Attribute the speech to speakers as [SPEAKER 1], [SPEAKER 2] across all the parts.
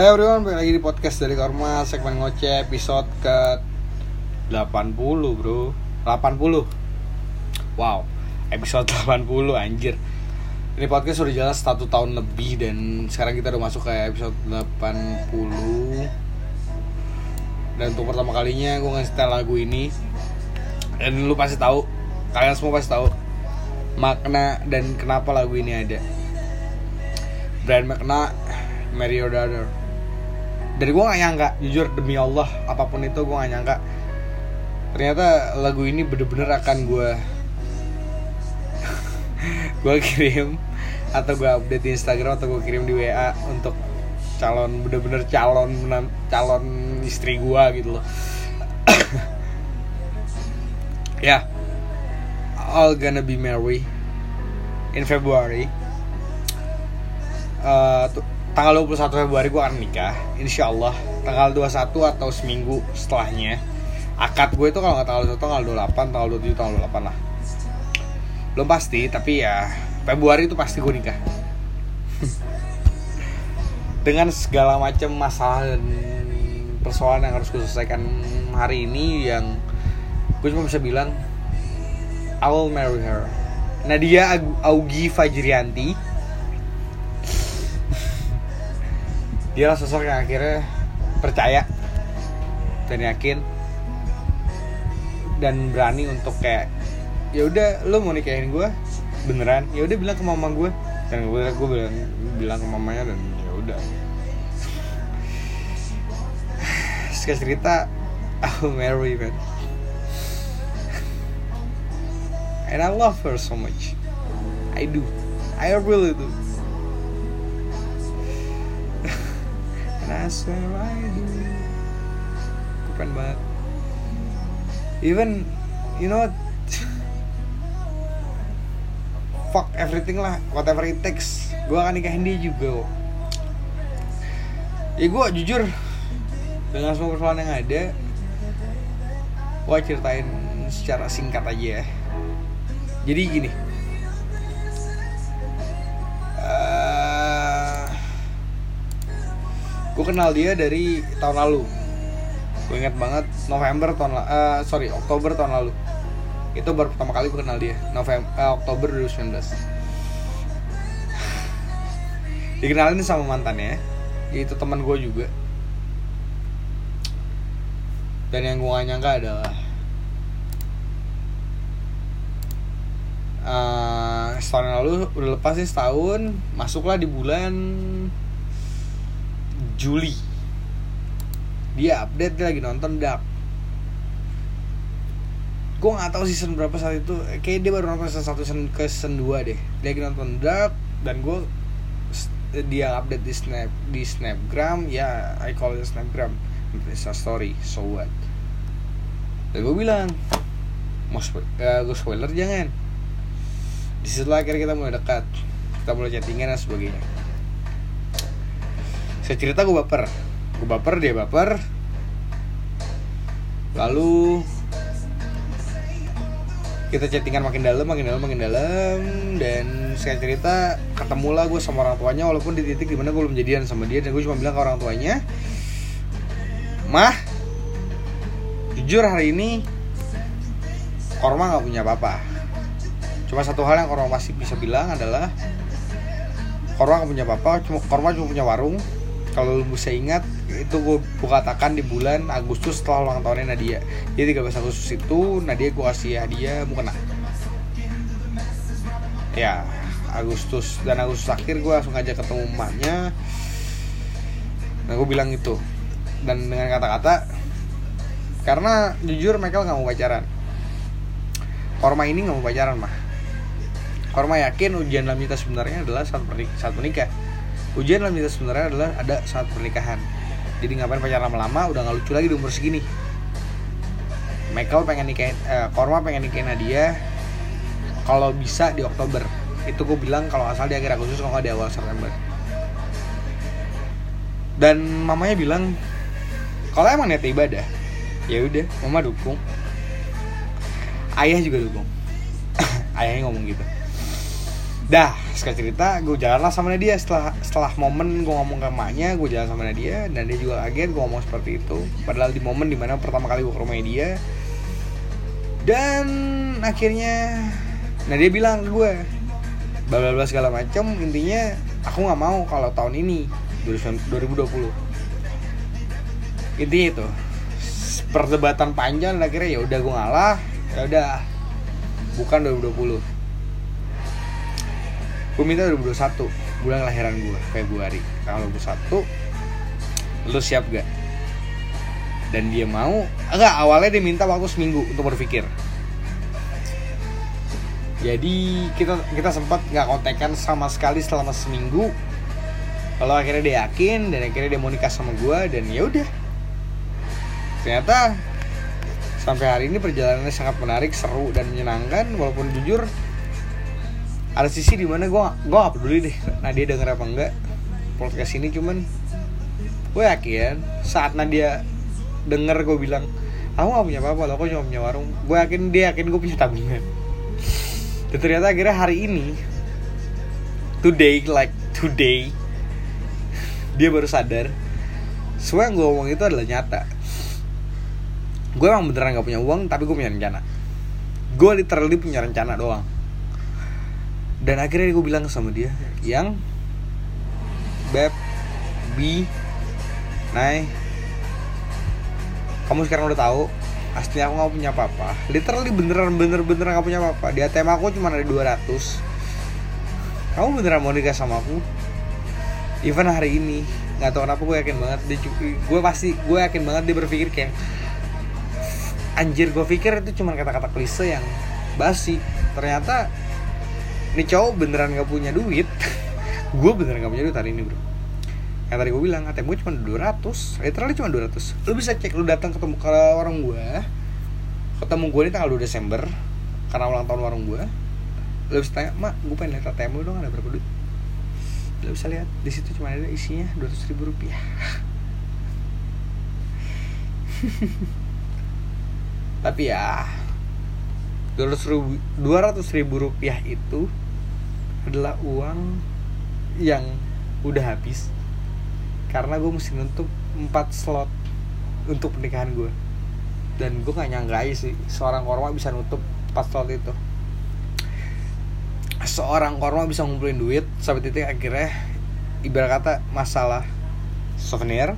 [SPEAKER 1] Hai everyone, balik lagi di podcast dari Korma segmen ngoceh episode ke 80 bro. 80 Wow, episode 80 anjir. Ini podcast udah jelas satu tahun lebih dan sekarang kita udah masuk ke episode 80 Dan untuk pertama kalinya gue ngasih lagu ini. Dan lu pasti tahu, kalian semua pasti tahu Makna dan kenapa lagu ini ada. Brand makna Your Daughter dari gue gak nyangka jujur demi Allah apa pun itu gue gak nyangka. Ternyata lagu ini bener-bener akan gue gue kirim atau gue update di Instagram atau gue kirim di WA untuk calon bener-bener calon calon istri gue gitu loh. Ya. Yeah. all gonna be married in February. Uh, tanggal 21 Februari gue akan nikah Insya Allah tanggal 21 atau seminggu setelahnya. Akad gue itu kalau nggak tanggal 1 tanggal 28 tanggal 27 tanggal 28 lah. Belum pasti tapi ya Februari itu pasti gue nikah. Dengan segala macam masalah dan persoalan yang harus gue selesaikan hari ini yang gue cuma bisa bilang I will marry her. Nadia Augie Fajrianti dia sosok yang akhirnya percaya dan yakin dan berani untuk kayak ya udah lo mau nikahin gue beneran. Ya udah bilang ke mama gue dan gue gue bilang bilang ke mamanya dan ya udah. Sekali cerita aku marry man. And I love her so much. I do. I really do I swear I do Gue pengen banget Even You know Fuck everything lah Whatever it takes. Gue akan nikahin dia juga kok. Ya gue jujur Dengan semua persoalan yang ada Gue ceritain secara singkat aja ya. Jadi gini gue kenal dia dari tahun lalu. Gue inget banget November tahun uh, sorry Oktober tahun lalu. Itu baru pertama kali gue kenal dia November uh, Oktober 2019 dikenalin sama mantannya itu teman gue juga. Dan yang gue gak nyangka adalah uh, setahun lalu udah lepas sih setahun masuklah di bulan Juli. Dia update dia lagi nonton Dark. Gue nggak tahu season berapa saat itu. Kayak dia baru nonton season satu season ke season 2 deh. Dia lagi nonton Dark dan gue dia update di snap di snapgram. Ya I call it snapgram. Insta story so what? Dan gue bilang mau spo uh, gue spoiler jangan. Di situ akhirnya kita mulai dekat. Kita mulai chattingan dan sebagainya saya cerita gue baper. Gue baper dia baper. Lalu kita chattingan makin dalam makin dalam makin dalam. Dan saya cerita ketemulah gue sama orang tuanya walaupun di titik di mana gue belum jadian sama dia. Dan gue cuma bilang ke orang tuanya mah jujur hari ini Korma nggak punya apa-apa cuma satu hal yang Korma pasti bisa bilang adalah Korma nggak punya apa-apa cuma Korma cuma punya warung kalau lu bisa ingat itu gue, katakan di bulan Agustus setelah ulang tahunnya Nadia. Jadi 13 Agustus itu Nadia gue kasih hadiah mukena ya Agustus. Dan Agustus akhir gue langsung ngajak ketemu emaknya. Dan gue bilang itu dan dengan kata-kata karena jujur Michael nggak mau pacaran. Korma ini nggak mau pacaran mah. Korma yakin ujian dalam kita sebenarnya adalah saat saat menikah ujian dalam kita sebenarnya adalah ada saat pernikahan. Jadi ngapain pacaran lama-lama udah nggak lucu lagi di umur segini. Michael pengen nikahin eh, Korma pengen nikahin Nadia kalau bisa di Oktober. Itu gue bilang kalau asal di akhir Agustus kalau nggak di awal September. Dan mamanya bilang kalau emang niat ibadah ya udah mama dukung. Ayah juga dukung. Ayahnya ngomong gitu dah sekali cerita gue jalan lah sama Nadia setelah setelah momen gue ngomong ke emaknya gue jalan sama Nadia dan dia juga kaget gue ngomong seperti itu. Padahal di momen di mana pertama kali gue ke rumah dia. Dan akhirnya Nadia bilang ke gue bla bla bla segala macam intinya aku nggak mau kalau tahun ini 2020 intinya itu. Perdebatan panjang akhirnya ya udah gue ngalah. Ya udah bukan 2020 gue minta 2021 bulan kelahiran gue Februari. Tanggal 21 lu siap gak? Dan dia mau enggak awalnya dia minta waktu seminggu untuk berpikir. Jadi kita kita sempat nggak kontekan sama sekali selama seminggu. Kalau akhirnya dia yakin dan akhirnya dia mau nikah sama gue dan ya udah. Ternyata sampai hari ini perjalanannya sangat menarik seru dan menyenangkan walaupun jujur ada sisi di mana gue gue gak peduli deh Nadia denger apa enggak podcast ini cuman gue yakin saat Nadia denger gue bilang aku gak punya apa-apa loh aku cuma punya warung. Gue yakin dia yakin gue punya tabungan. Dan ternyata akhirnya hari ini today like today dia baru sadar semua yang gue ngomong itu adalah nyata. Gue emang beneran gak punya uang tapi gue punya rencana. Gue literally punya rencana doang dan akhirnya gue bilang sama dia yang beb bi Nay kamu sekarang udah tahu aslinya aku gak punya apa-apa literally beneran bener-bener gak punya apa-apa di ATM aku cuma ada 200 kamu beneran mau nikah sama aku? Even hari ini nggak tahu kenapa gue yakin banget dia gue pasti gue yakin banget dia berpikir kayak anjir gue pikir itu cuma kata-kata klise yang basi. Ternyata ini cowok beneran gak punya duit. Gue beneran gak punya duit hari ini bro. Yang tadi gue bilang ATM gue cuma 200 literally cuma 200 lu bisa cek lu datang ketemu ke warung gue ketemu gue ini tanggal 2 Desember karena ulang tahun warung gue lu bisa tanya mak gue pengen lihat ATM lu dong ada berapa duit? Lu bisa lihat di situ cuma ada isinya 200 ribu rupiah. Tapi ya 200 ribu, 200 ribu rupiah itu adalah uang yang udah habis. Karena gue mesti nutup 4 slot untuk pernikahan gue dan gue gak nyangka sih seorang korma bisa nutup 4 slot itu. Seorang korma bisa ngumpulin duit sampai titik akhirnya ibarat kata masalah souvenir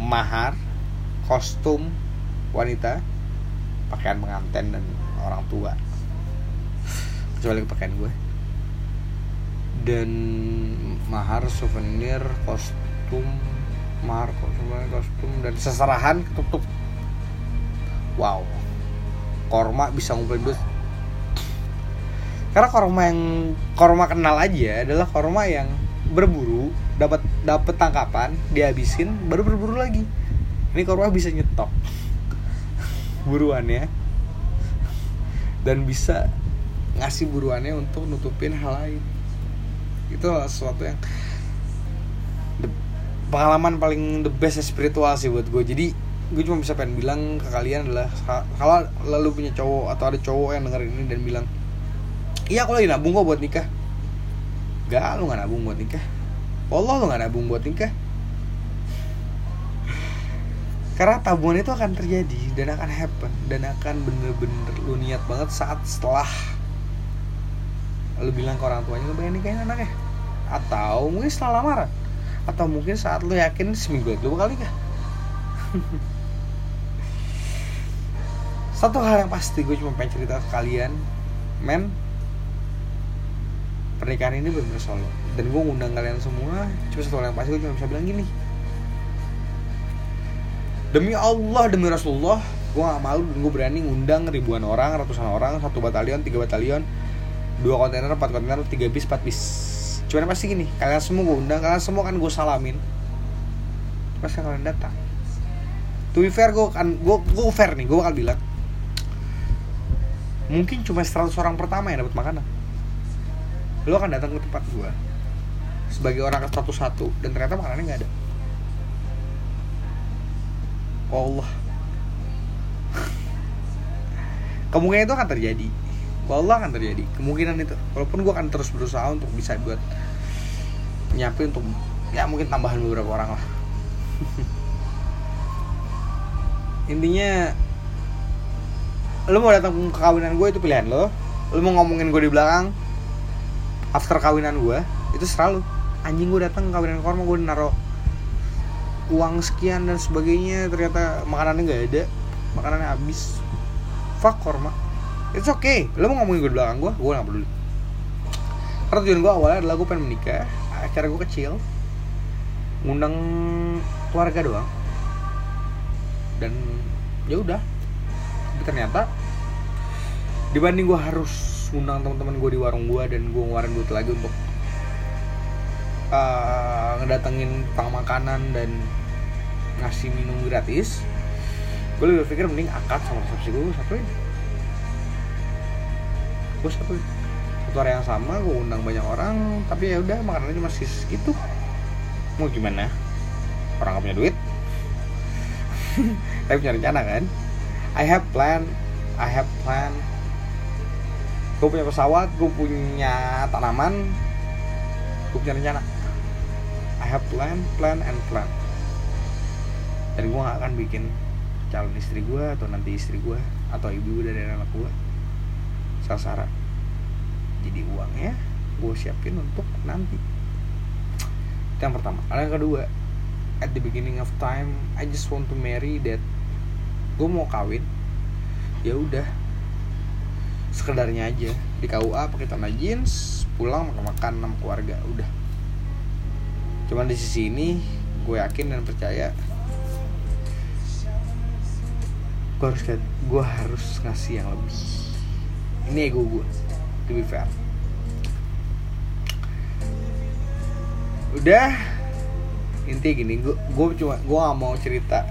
[SPEAKER 1] mahar kostum wanita pakaian pengantin dan orang tua. Kecuali pakaian gue. Dan mahar souvenir kostum mahar kostum kostum dan seserahan ketutup. Wow. Korma bisa ngumpulin duit. Karena korma yang korma kenal aja adalah korma yang berburu dapat dapat tangkapan dihabisin baru berburu lagi. Ini korma bisa nyetok buruannya dan bisa ngasih buruannya untuk nutupin hal lain. Itu sesuatu yang the, pengalaman paling the best spiritual sih buat gue jadi gue cuma bisa pengen bilang ke kalian adalah kalau lalu punya cowok atau ada cowok yang denger ini dan bilang iya aku lagi nabung kok buat nikah. Gak lu gak nabung buat nikah. Allah lu gak nabung buat nikah karena tabungan itu akan terjadi dan akan happen dan akan bener-bener lu niat banget saat setelah lu bilang ke orang tuanya lu pengen nikahin anaknya atau mungkin setelah lamaran. Atau mungkin saat lu yakin seminggu itu bakal nikah satu hal yang pasti gue cuma pengen cerita ke kalian men. Pernikahan ini bener-bener solo dan gue ngundang kalian semua cuma satu hal yang pasti gue cuma bisa bilang gini demi Allah demi Rasulullah gue gak malu gue berani ngundang ribuan orang ratusan orang satu batalion tiga batalion dua kontainer empat kontainer tiga bis empat bis. Cuman pasti gini? Kalian semua gue undang kalian semua kan gue salamin. Pasti kalian datang. To be fair gue kan gue gue fair nih gue bakal bilang mungkin cuma 100 orang pertama yang dapat makanan. Lo akan datang ke tempat gue sebagai orang ke 101 dan ternyata makanannya nggak ada Allah. Kemungkinan itu akan terjadi. Allah akan terjadi. Kemungkinan itu. Walaupun gue akan terus berusaha untuk bisa buat nyiapin untuk ya mungkin tambahan beberapa orang lah. Intinya lo mau datang ke kawinan gue itu pilihan lo lo mau ngomongin gue di belakang after kawinan gue itu selalu anjing gue datang ke kawinan korma gue naro uang sekian dan sebagainya ternyata makanannya nggak ada makanannya habis. Fuck korma it's okay. Lo mau ngomongin gue di belakang gue gue gak peduli. Karena tujuan gue awalnya adalah gue pengen menikah. Acara gue kecil. Ngundang keluarga doang. Dan ya udah. Ternyata dibanding gue harus ngundang teman-teman gue di warung gue dan gue ngeluarin duit lagi untuk uh, ngedatengin pang makanan dan ngasih minum gratis gue lebih berpikir mending akad sama resepsi gue satuin gue satu satu hari yang sama gue undang banyak orang tapi ya udah makanannya cuma segitu. Mau gimana? Orang gak punya duit. Tapi punya rencana kan? I have plan I have plan. Gue punya pesawat gue punya tanaman gue punya rencana have plan plan and plan. Dan gue gak akan bikin calon istri gue atau nanti istri gue atau ibu dari anak gue sasaran. Jadi uangnya gue siapin untuk nanti. Itu yang pertama. Ada yang kedua at the beginning of time I just want to marry that gue mau kawin. Ya udah. Sekedarnya aja. Di KUA pakai celana jeans pulang makan makan sama keluarga. Udah cuman di sisi ini gue yakin dan percaya gue harus gue harus ngasih yang lebih. Ini ego gue to be fair. Udah intinya gini gue cuma gue gak mau cerita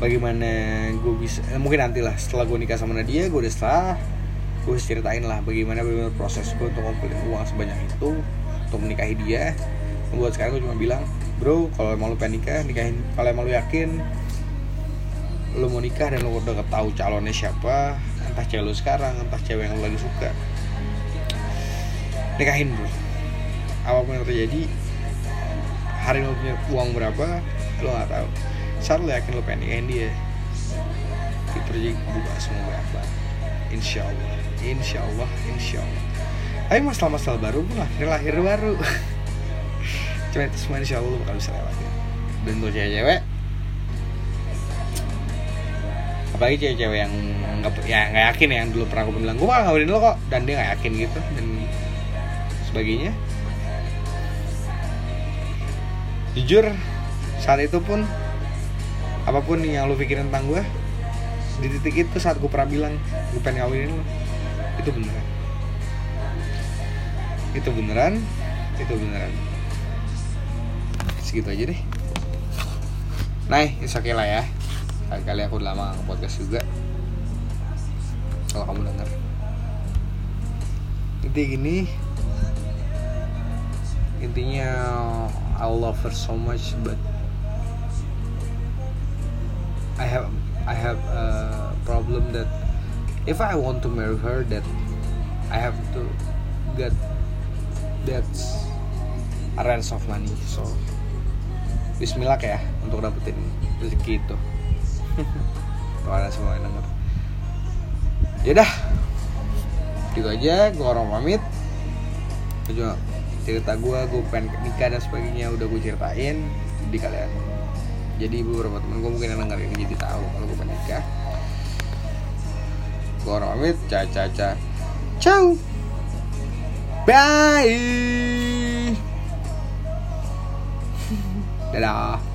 [SPEAKER 1] bagaimana gue bisa eh, mungkin nanti lah setelah gue nikah sama Nadia gue udah setelah gue ceritain lah bagaimana bagaimana proses gue untuk ngumpulin uang sebanyak itu untuk menikahi dia buat sekarang gue cuma bilang bro kalau mau lu pengen nikah nikahin. Kalau emang lu yakin lu mau nikah dan lu udah tahu calonnya siapa entah cewek lu sekarang entah cewek yang lu lagi suka nikahin bro. Apa pun yang terjadi hari lu punya uang berapa lu nggak tahu. Saat lu yakin lu pengen nikahin dia itu buka semua berapa insya Allah insya Allah insya Allah. Tapi masalah-masalah baru pun lahir lahir baru cuma itu semua insya Allah bakal bisa lewatin. Dan untuk cewek-cewek? Apalagi cewek-cewek yang nggak ya nggak yakin ya yang dulu pernah aku bilang gue bakal ngawinin lo kok dan dia nggak yakin gitu dan sebagainya. Jujur saat itu pun apa pun yang lo pikirin tentang gue di titik itu saat gue pernah bilang gue pengen ngawinin lo itu beneran. Itu beneran itu beneran segitu aja deh. Nah it's okay lah ya. Kali-kali aku udah lama nge-podcast juga. Kalau kamu denger. Intinya gini. Intinya I love her so much but I have I have a problem that if I want to marry her that I have to get that range of money so Bismillah ya untuk dapetin rezeki itu. Tuhan semua yang denger. Yaudah Gitu aja Gue orang pamit. Gue juga cerita gue Gue pengen nikah dan sebagainya Udah gue ceritain Jadi kalian. Jadi beberapa temen gue mungkin yang denger ini Jadi tahu kalau gue pengen nikah. Gue orang pamit Ca ca ca. Ciao. Bye Cái.